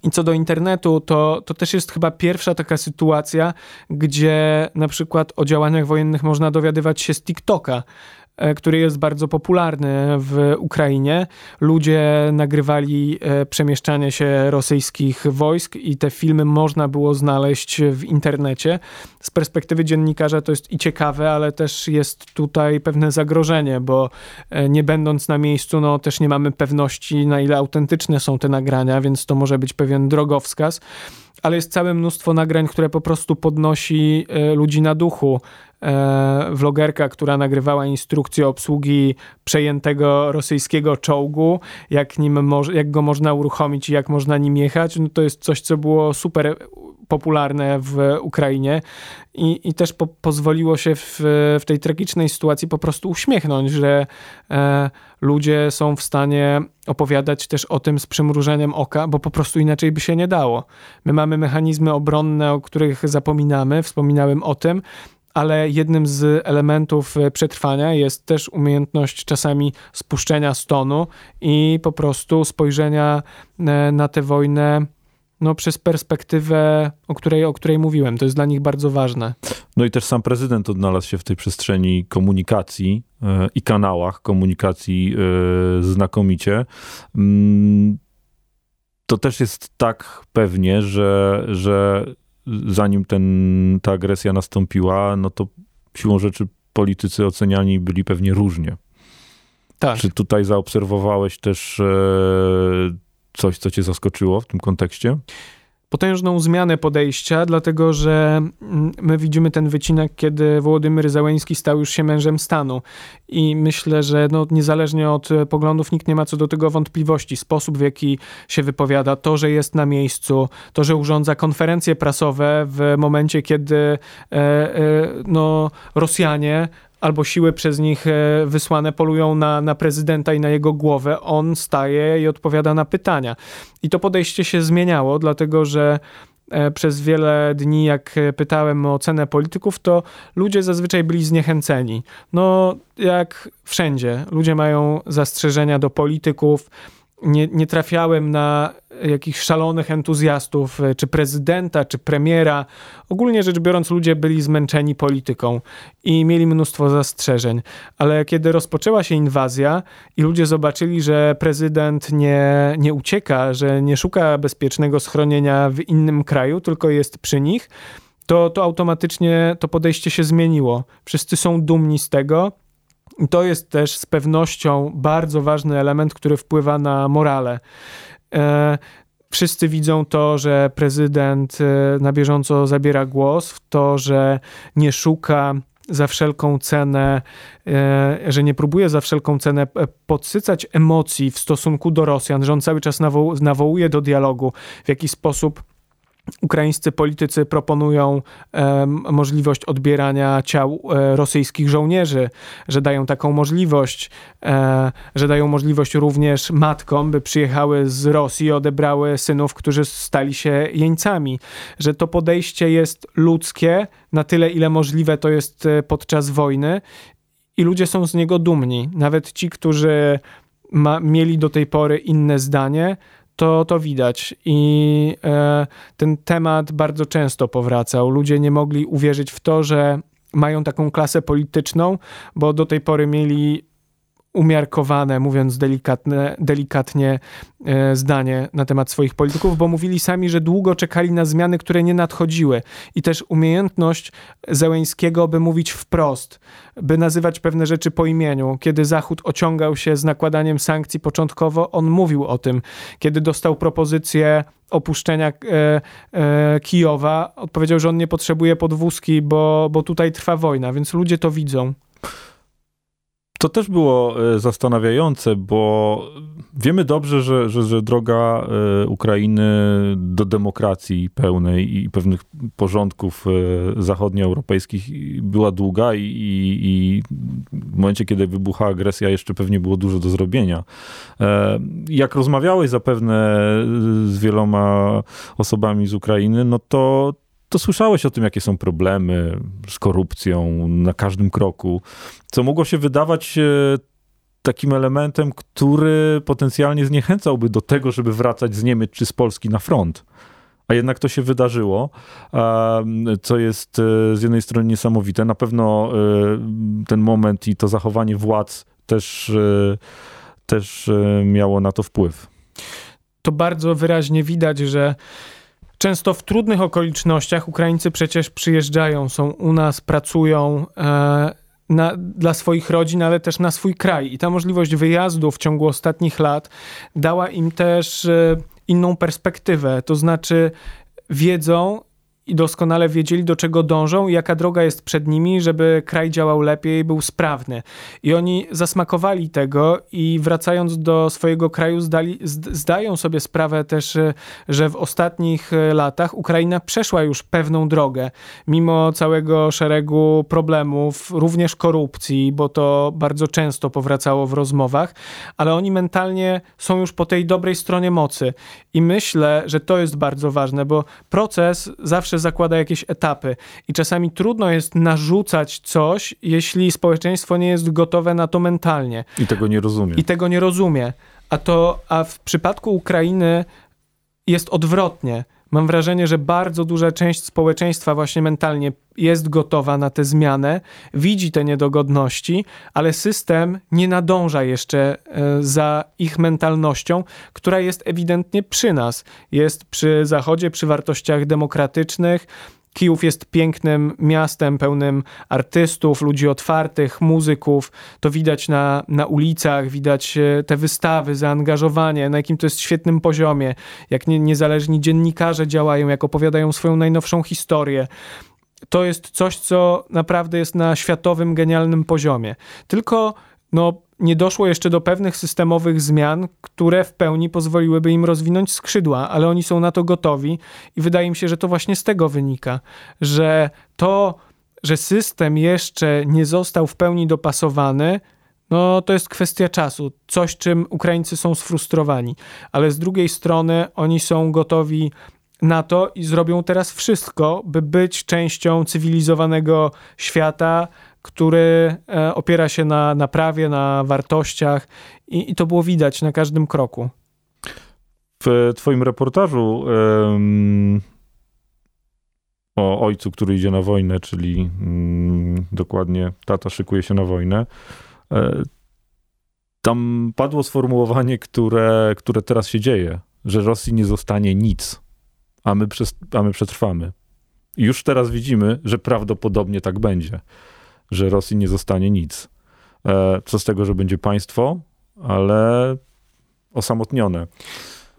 I co do internetu, to, to też jest chyba pierwsza taka sytuacja, gdzie na przykład o działaniach wojennych można dowiadywać się z TikToka. E, który jest bardzo popularny w Ukrainie. Ludzie nagrywali e, przemieszczanie się rosyjskich wojsk i te filmy można było znaleźć w internecie. Z perspektywy dziennikarza to jest i ciekawe, ale też jest tutaj pewne zagrożenie, bo e, nie będąc na miejscu, no też nie mamy pewności, na ile autentyczne są te nagrania, więc to może być pewien drogowskaz ale jest całe mnóstwo nagrań, które po prostu podnosi e, ludzi na duchu. E, vlogerka, która nagrywała instrukcję obsługi przejętego rosyjskiego czołgu, jak, nim jak go można uruchomić i jak można nim jechać, no to jest coś, co było super popularne w Ukrainie i, i też po, pozwoliło się w, w tej tragicznej sytuacji po prostu uśmiechnąć, że e, ludzie są w stanie opowiadać też o tym z przymrużeniem oka, bo po prostu inaczej by się nie dało. My mamy mechanizmy obronne, o których zapominamy, wspominałem o tym, ale jednym z elementów przetrwania jest też umiejętność czasami spuszczenia stonu i po prostu spojrzenia e, na tę wojnę no, przez perspektywę, o której, o której mówiłem. To jest dla nich bardzo ważne.
No i też sam prezydent odnalazł się w tej przestrzeni komunikacji e, i kanałach komunikacji e, znakomicie. Mm, to też jest tak pewnie, że, że zanim ten, ta agresja nastąpiła, no to siłą rzeczy politycy oceniani byli pewnie różnie. Tak. Czy tutaj zaobserwowałeś też e, coś, co cię zaskoczyło w tym kontekście?
potężną zmianę podejścia, dlatego że mm, my widzimy ten wycinek, kiedy Wołodymyr Załęski stał już się mężem stanu. I myślę, że no, niezależnie od poglądów nikt nie ma co do tego wątpliwości. Sposób, w jaki się wypowiada, to, że jest na miejscu, to, że urządza konferencje prasowe w momencie, kiedy e, e, no, Rosjanie albo siły przez nich e, wysłane polują na, na prezydenta i na jego głowę, on staje i odpowiada na pytania. I to podejście się zmieniało, dlatego że e, przez wiele dni, jak pytałem o ocenę polityków, to ludzie zazwyczaj byli zniechęceni. No, jak wszędzie, ludzie mają zastrzeżenia do polityków, nie, nie trafiałem na jakichś szalonych entuzjastów, e, czy prezydenta, czy premiera. Ogólnie rzecz biorąc, ludzie byli zmęczeni polityką i mieli mnóstwo zastrzeżeń. Ale kiedy rozpoczęła się inwazja i ludzie zobaczyli, że prezydent nie, nie ucieka, że nie szuka bezpiecznego schronienia w innym kraju, tylko jest przy nich, to, to automatycznie to podejście się zmieniło. Wszyscy są dumni z tego i to jest też z pewnością bardzo ważny element, który wpływa na morale. E, wszyscy widzą to, że prezydent e, na bieżąco zabiera głos, w to, że nie szuka za wszelką cenę, e, że nie próbuje za wszelką cenę podsycać emocji w stosunku do Rosjan, że on cały czas nawołuje do dialogu, w jaki sposób Ukraińscy politycy proponują możliwość odbierania ciał e, rosyjskich żołnierzy, że dają taką możliwość, e, że dają możliwość również matkom, by przyjechały z Rosji i odebrały synów, którzy stali się jeńcami, że to podejście jest ludzkie na tyle, ile możliwe to jest e, podczas wojny i ludzie są z niego dumni. Nawet ci, którzy ma, mieli do tej pory inne zdanie, to, to widać. I e, ten temat bardzo często powracał. Ludzie nie mogli uwierzyć w to, że mają taką klasę polityczną, bo do tej pory mieli umiarkowane, mówiąc delikatne, delikatnie, e, zdanie na temat swoich polityków, bo mówili sami, że długo czekali na zmiany, które nie nadchodziły. I też umiejętność Zełęńskiego, by mówić wprost, by nazywać pewne rzeczy po imieniu. Kiedy Zachód ociągał się z nakładaniem sankcji początkowo, on mówił o tym. Kiedy dostał propozycję opuszczenia e, e, Kijowa, odpowiedział, że on nie potrzebuje podwózki, bo, bo tutaj trwa wojna, więc ludzie to widzą.
To też było e, zastanawiające, bo wiemy dobrze, że, że, że droga e, Ukrainy do demokracji pełnej i pewnych porządków e, zachodnioeuropejskich była długa i, i, i w momencie, kiedy wybucha agresja, jeszcze pewnie było dużo do zrobienia. Jak rozmawiałeś zapewne z wieloma osobami z Ukrainy, no to to słyszałeś o tym, jakie są problemy z korupcją na każdym kroku, co mogło się wydawać e, takim elementem, który potencjalnie zniechęcałby do tego, żeby wracać z Niemiec czy z Polski na front. a jednak to się wydarzyło, co jest z jednej strony niesamowite. Na pewno ten moment i to zachowanie władz też, też miało na to wpływ.
To bardzo wyraźnie widać, że Często w trudnych okolicznościach Ukraińcy przecież przyjeżdżają, są u nas, pracują e, na, dla swoich rodzin, ale też na swój kraj. I ta możliwość wyjazdu w ciągu ostatnich lat dała im też e, inną perspektywę. To znaczy, wiedzą, i doskonale wiedzieli, do czego dążą i jaka droga jest przed nimi, żeby kraj działał lepiej, był sprawny. I oni zasmakowali tego i wracając do swojego kraju, zdali, zdają sobie sprawę też, że w ostatnich latach Ukraina przeszła już pewną drogę, mimo całego szeregu problemów, również korupcji, bo to bardzo często powracało w rozmowach, ale oni mentalnie są już po tej dobrej stronie mocy. I myślę, że to jest bardzo ważne, bo proces zawsze zakłada jakieś etapy i czasami trudno jest narzucać coś, jeśli społeczeństwo nie jest gotowe na to mentalnie.
I tego nie rozumie.
I tego nie rozumie. A to, a w przypadku Ukrainy jest odwrotnie. Mam wrażenie, że bardzo duża część społeczeństwa właśnie mentalnie jest gotowa na tę zmianę, widzi te niedogodności, ale system nie nadąża jeszcze e, za ich mentalnością, która jest ewidentnie przy nas. Jest przy Zachodzie, przy wartościach demokratycznych, Kijów jest pięknym miastem, pełnym artystów, ludzi otwartych, muzyków. To widać na, na ulicach, widać e, te wystawy, zaangażowanie, na jakim to jest świetnym poziomie, jak nie, niezależni dziennikarze działają, jak opowiadają swoją najnowszą historię to jest coś, co naprawdę jest na światowym, genialnym poziomie. Tylko no, nie doszło jeszcze do pewnych systemowych zmian, które w pełni pozwoliłyby im rozwinąć skrzydła, ale oni są na to gotowi i wydaje mi się, że to właśnie z tego wynika, że to, że system jeszcze nie został w pełni dopasowany, no to jest kwestia czasu, coś czym Ukraińcy są sfrustrowani, ale z drugiej strony oni są gotowi na to i zrobią teraz wszystko, by być częścią cywilizowanego świata, który e, opiera się na, na prawie, na wartościach i, i to było widać na każdym kroku.
W Twoim reportażu um, o ojcu, który idzie na wojnę, czyli um, dokładnie tata szykuje się na wojnę, e, tam padło sformułowanie, które, które teraz się dzieje, że Rosji nie zostanie nic, a my, przez, a my przetrwamy. Już teraz widzimy, że prawdopodobnie tak będzie że Rosji nie zostanie nic. E, co z tego, że będzie państwo, ale osamotnione.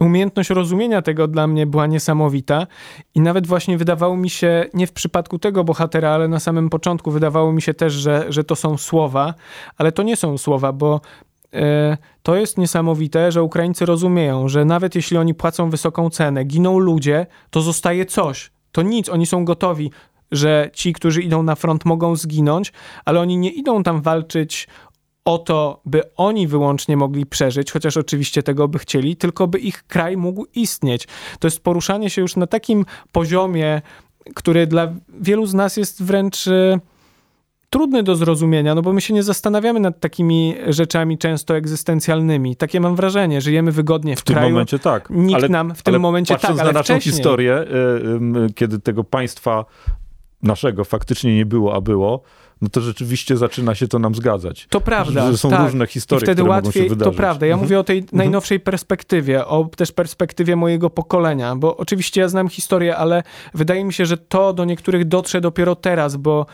Umiejętność rozumienia tego dla mnie była niesamowita i nawet właśnie wydawało mi się, nie w przypadku tego bohatera, ale na samym początku wydawało mi się też, że, że to są słowa, ale to nie są słowa, bo to jest niesamowite, że Ukraińcy rozumieją, że nawet jeśli oni płacą wysoką cenę, giną ludzie, to zostaje coś. To nic, oni są gotowi że ci, którzy idą na front, mogą zginąć, ale oni nie idą tam walczyć o to, by oni wyłącznie mogli przeżyć, chociaż oczywiście tego by chcieli, tylko by ich kraj mógł istnieć. To jest poruszanie się już na takim poziomie, który dla wielu z nas jest wręcz e, trudny do zrozumienia, no bo my się nie zastanawiamy nad takimi rzeczami często egzystencjalnymi. Takie mam wrażenie, żyjemy wygodnie w,
w kraju. W tym momencie tak.
Nikt ale, nam w tym momencie tak,
ale
na
naszą
wcześniej.
historię, y, kiedy tego państwa naszego faktycznie nie było, a było, no to rzeczywiście zaczyna się to nam zgadzać.
To prawda.
Że są
tak.
różne historie,
I wtedy
które
łatwiej,
mogą się wydarzyć.
To prawda. Ja mhm. mówię o tej mhm. najnowszej perspektywie, o też perspektywie mojego pokolenia, bo oczywiście ja znam historię, ale wydaje mi się, że to do niektórych dotrze dopiero teraz, bo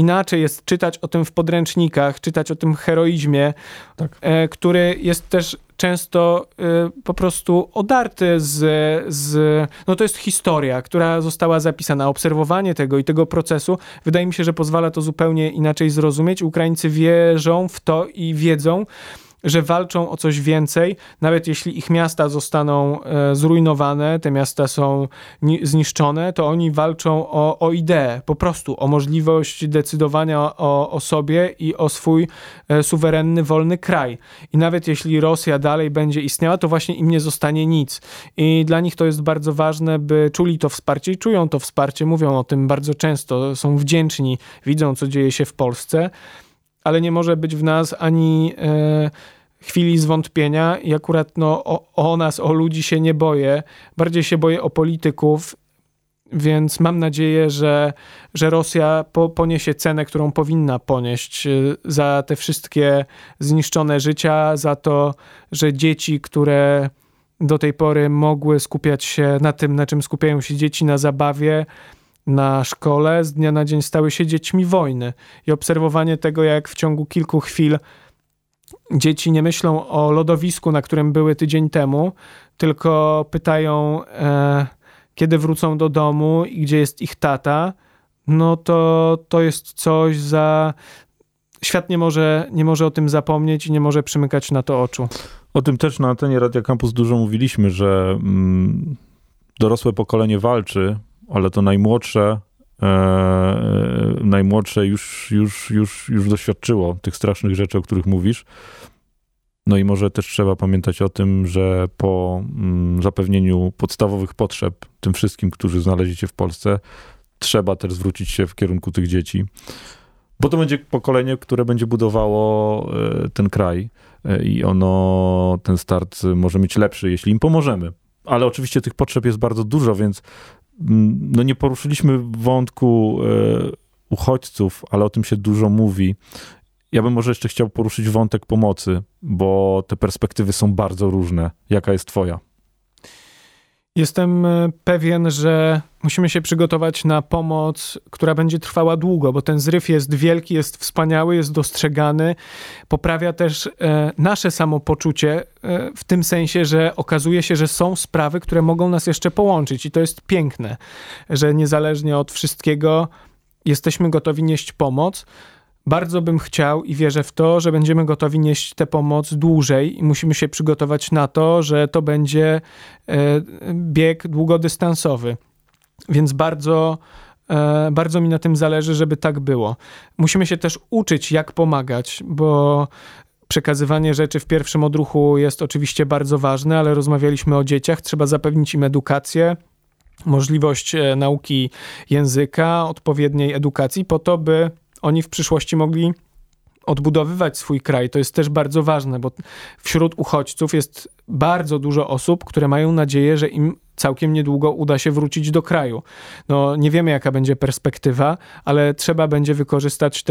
inaczej jest czytać o tym w podręcznikach, czytać o tym heroizmie, tak. e, który jest też często y, po prostu odarty z, z. No to jest historia, która została zapisana. Obserwowanie tego i tego procesu wydaje mi się, że pozwala to zupełnie inaczej zrozumieć. Ukraińcy wierzą w to i wiedzą, że walczą o coś więcej, nawet jeśli ich miasta zostaną e, zrujnowane, te miasta są zniszczone, to oni walczą o, o ideę, po prostu o możliwość decydowania o, o sobie i o swój e, suwerenny, wolny kraj. I nawet jeśli Rosja dalej będzie istniała, to właśnie im nie zostanie nic. I dla nich to jest bardzo ważne, by czuli to wsparcie i czują to wsparcie, mówią o tym bardzo często, są wdzięczni, widzą, co dzieje się w Polsce ale nie może być w nas ani e, chwili zwątpienia i akurat no, o, o nas, o ludzi się nie boję. Bardziej się boję o polityków więc mam nadzieję, że, że Rosja po, poniesie cenę, którą powinna ponieść y, za te wszystkie zniszczone życia, za to, że dzieci, które do tej pory mogły skupiać się na tym, na czym skupiają się dzieci na zabawie, na szkole, z dnia na dzień stały się dziećmi wojny. I obserwowanie tego, jak w ciągu kilku chwil dzieci nie myślą o lodowisku, na którym były tydzień temu, tylko pytają. E, kiedy wrócą do domu i gdzie jest ich tata, no to to jest coś za. Świat nie może, nie może o tym zapomnieć i nie może przymykać na to oczu.
O tym też na antenie Radia Campus dużo mówiliśmy, że mm, dorosłe pokolenie walczy, ale to najmłodsze, e, najmłodsze już, już, już, już doświadczyło tych strasznych rzeczy, o których mówisz. No i może też trzeba pamiętać o tym, że po mm, zapewnieniu podstawowych potrzeb tym wszystkim, którzy znaleźli się w Polsce, trzeba też zwrócić się w kierunku tych dzieci. Bo to będzie pokolenie, które będzie budowało e, ten kraj e, i ono, ten start może mieć lepszy, jeśli im pomożemy. Ale oczywiście tych potrzeb jest bardzo dużo, więc no nie poruszyliśmy wątku e, uchodźców, ale o tym się dużo mówi ja bym może jeszcze chciał poruszyć wątek pomocy, bo te perspektywy są bardzo różne. Jaka jest Twoja?
Jestem e, pewien, że musimy się przygotować na pomoc, która będzie trwała długo, bo ten zryw jest wielki, jest wspaniały, jest dostrzegany. Poprawia też e, nasze samopoczucie e, w tym sensie, że okazuje się, że są sprawy, które mogą nas jeszcze połączyć i to jest piękne, że niezależnie od wszystkiego jesteśmy gotowi nieść pomoc bardzo bym chciał i wierzę w to, że będziemy gotowi nieść tę pomoc dłużej i musimy się przygotować na to, że to będzie e, bieg długodystansowy. Więc bardzo, e, bardzo mi na tym zależy, żeby tak było. Musimy się też uczyć, jak pomagać, bo przekazywanie rzeczy w pierwszym odruchu jest oczywiście bardzo ważne, ale rozmawialiśmy o dzieciach, trzeba zapewnić im edukację, możliwość e, nauki języka, odpowiedniej edukacji, po to, by oni w przyszłości mogli odbudowywać swój kraj. To jest też bardzo ważne, bo wśród uchodźców jest bardzo dużo osób, które mają nadzieję, że im całkiem niedługo uda się wrócić do kraju. No, nie wiemy, jaka będzie perspektywa, ale trzeba będzie wykorzystać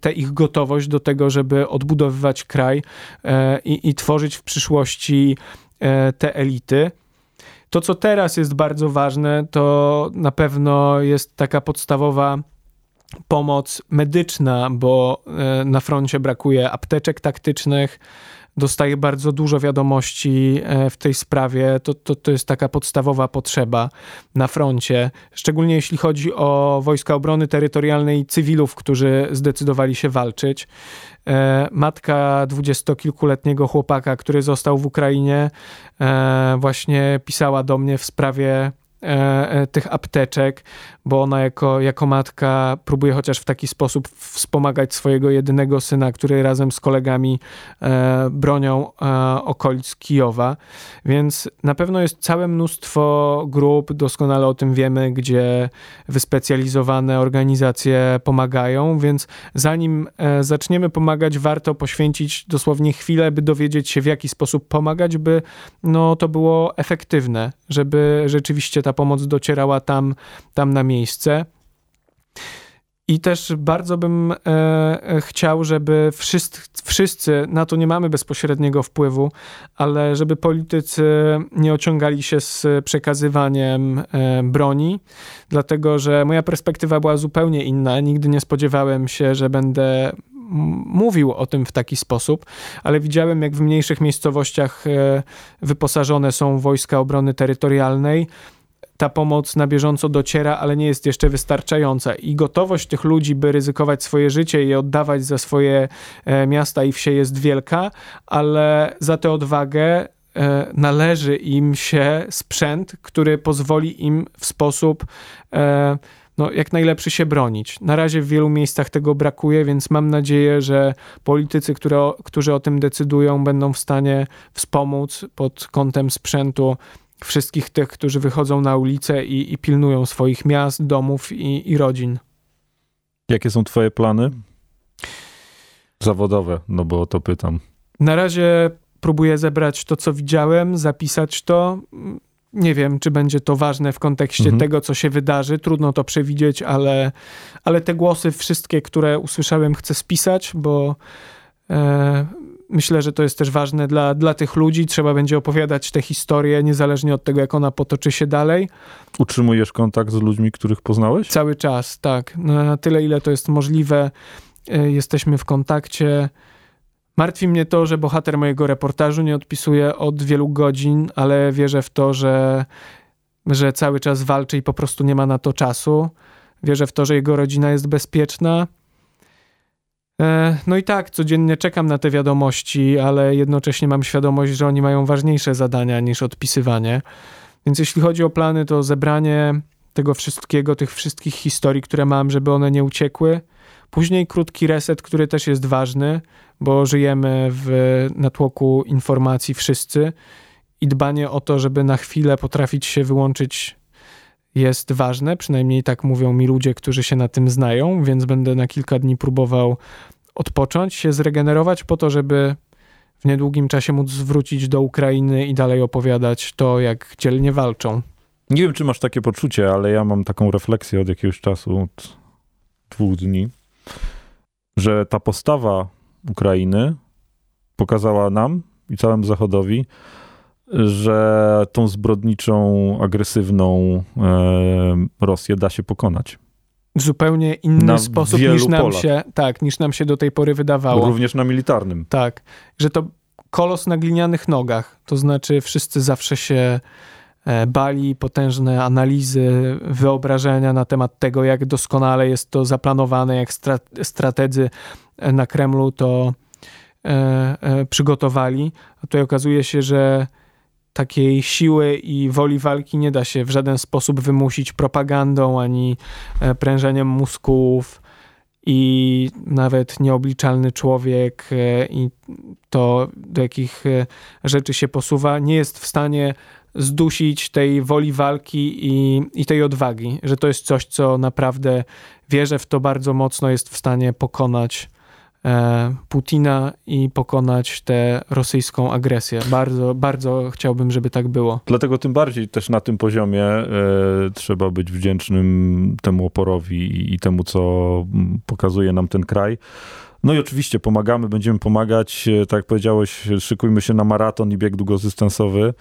te ich gotowość do tego, żeby odbudowywać kraj e, i, i tworzyć w przyszłości e, te elity. To, co teraz jest bardzo ważne, to na pewno jest taka podstawowa pomoc medyczna, bo e, na froncie brakuje apteczek taktycznych. Dostaję bardzo dużo wiadomości e, w tej sprawie. To, to, to jest taka podstawowa potrzeba na froncie, szczególnie jeśli chodzi o wojska obrony terytorialnej cywilów, którzy zdecydowali się walczyć. E, matka dwudziestokilkuletniego chłopaka, który został w Ukrainie, właśnie pisała do mnie w sprawie tych apteczek bo ona jako, jako matka próbuje chociaż w taki sposób wspomagać swojego jedynego syna, który razem z kolegami e, bronią e, okolic Kijowa. Więc na pewno jest całe mnóstwo grup, doskonale o tym wiemy, gdzie wyspecjalizowane organizacje pomagają, więc zanim e, zaczniemy pomagać, warto poświęcić dosłownie chwilę, by dowiedzieć się, w jaki sposób pomagać, by no, to było efektywne, żeby rzeczywiście ta pomoc docierała tam, tam na miejsce miejsce. I też bardzo bym e, e, chciał, żeby wszyscy, wszyscy, na to nie mamy bezpośredniego wpływu, ale żeby politycy nie ociągali się z przekazywaniem e, broni, dlatego że moja perspektywa była zupełnie inna. Nigdy nie spodziewałem się, że będę mówił o tym w taki sposób, ale widziałem, jak w mniejszych miejscowościach e, wyposażone są wojska obrony terytorialnej ta pomoc na bieżąco dociera, ale nie jest jeszcze wystarczająca. I gotowość tych ludzi, by ryzykować swoje życie i oddawać za swoje e, miasta i wsie jest wielka, ale za tę odwagę e, należy im się sprzęt, który pozwoli im w sposób e, no, jak najlepszy się bronić. Na razie w wielu miejscach tego brakuje, więc mam nadzieję, że politycy, które, którzy o tym decydują, będą w stanie wspomóc pod kątem sprzętu wszystkich tych, którzy wychodzą na ulicę i, i pilnują swoich miast, domów i, i rodzin.
Jakie są Twoje plany? Zawodowe, no bo o to pytam.
Na razie próbuję zebrać to, co widziałem, zapisać to. Nie wiem, czy będzie to ważne w kontekście mhm. tego, co się wydarzy. Trudno to przewidzieć, ale, ale te głosy, wszystkie, które usłyszałem, chcę spisać, bo e, myślę, że to jest też ważne dla, dla tych ludzi. Trzeba będzie opowiadać tę historię, niezależnie od tego, jak ona potoczy się dalej.
Utrzymujesz kontakt z ludźmi, których poznałeś?
Cały czas, tak. Na tyle, ile to jest możliwe, e, jesteśmy w kontakcie. Martwi mnie to, że bohater mojego reportażu nie odpisuje od wielu godzin, ale wierzę w to, że, że cały czas walczy i po prostu nie ma na to czasu. Wierzę w to, że jego rodzina jest bezpieczna. E, no i tak, codziennie czekam na te wiadomości, ale jednocześnie mam świadomość, że oni mają ważniejsze zadania niż odpisywanie. Więc jeśli chodzi o plany, to zebranie tego wszystkiego, tych wszystkich historii, które mam, żeby one nie uciekły. Później krótki reset, który też jest ważny, bo żyjemy w natłoku informacji wszyscy i dbanie o to, żeby na chwilę potrafić się wyłączyć jest ważne, przynajmniej tak mówią mi ludzie, którzy się na tym znają, więc będę na kilka dni próbował odpocząć, się zregenerować po to, żeby w niedługim czasie móc zwrócić do Ukrainy i dalej opowiadać to, jak dzielnie walczą.
Nie wiem, czy masz takie poczucie, ale ja mam taką refleksję od jakiegoś czasu, od dwóch dni, że ta postawa Ukrainy pokazała nam i całemu Zachodowi, że tą zbrodniczą, agresywną e, Rosję da się pokonać.
W zupełnie inny na sposób niż nam polach. się, tak, niż nam się do tej pory wydawało.
Również na militarnym.
Tak, że to kolos na glinianych nogach, to znaczy wszyscy zawsze się e, bali, potężne analizy, wyobrażenia na temat tego, jak doskonale jest to zaplanowane, jak strategzy na Kremlu to e, e, przygotowali. A tutaj okazuje się, że takiej siły i woli walki nie da się w żaden sposób wymusić propagandą ani e, prężeniem mózgów i nawet nieobliczalny człowiek e, i to, do jakich e, rzeczy się posuwa, nie jest w stanie zdusić tej woli walki i, i tej odwagi, że to jest coś, co naprawdę wierzę w to bardzo mocno, jest w stanie pokonać Putina i pokonać tę rosyjską agresję. Bardzo, bardzo chciałbym, żeby tak było.
Dlatego tym bardziej też na tym poziomie e, trzeba być wdzięcznym temu oporowi i, i temu, co pokazuje nam ten kraj. No i oczywiście pomagamy, będziemy pomagać. E, tak jak powiedziałeś, szykujmy się na maraton i bieg długodystansowy.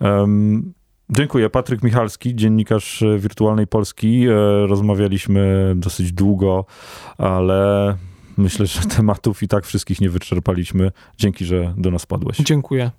Um, Dziękuję. Patryk Michalski, dziennikarz Wirtualnej Polski. Rozmawialiśmy dosyć długo, ale Myślę, że tematów i tak wszystkich nie wyczerpaliśmy. Dzięki, że do nas padłeś.
Dziękuję.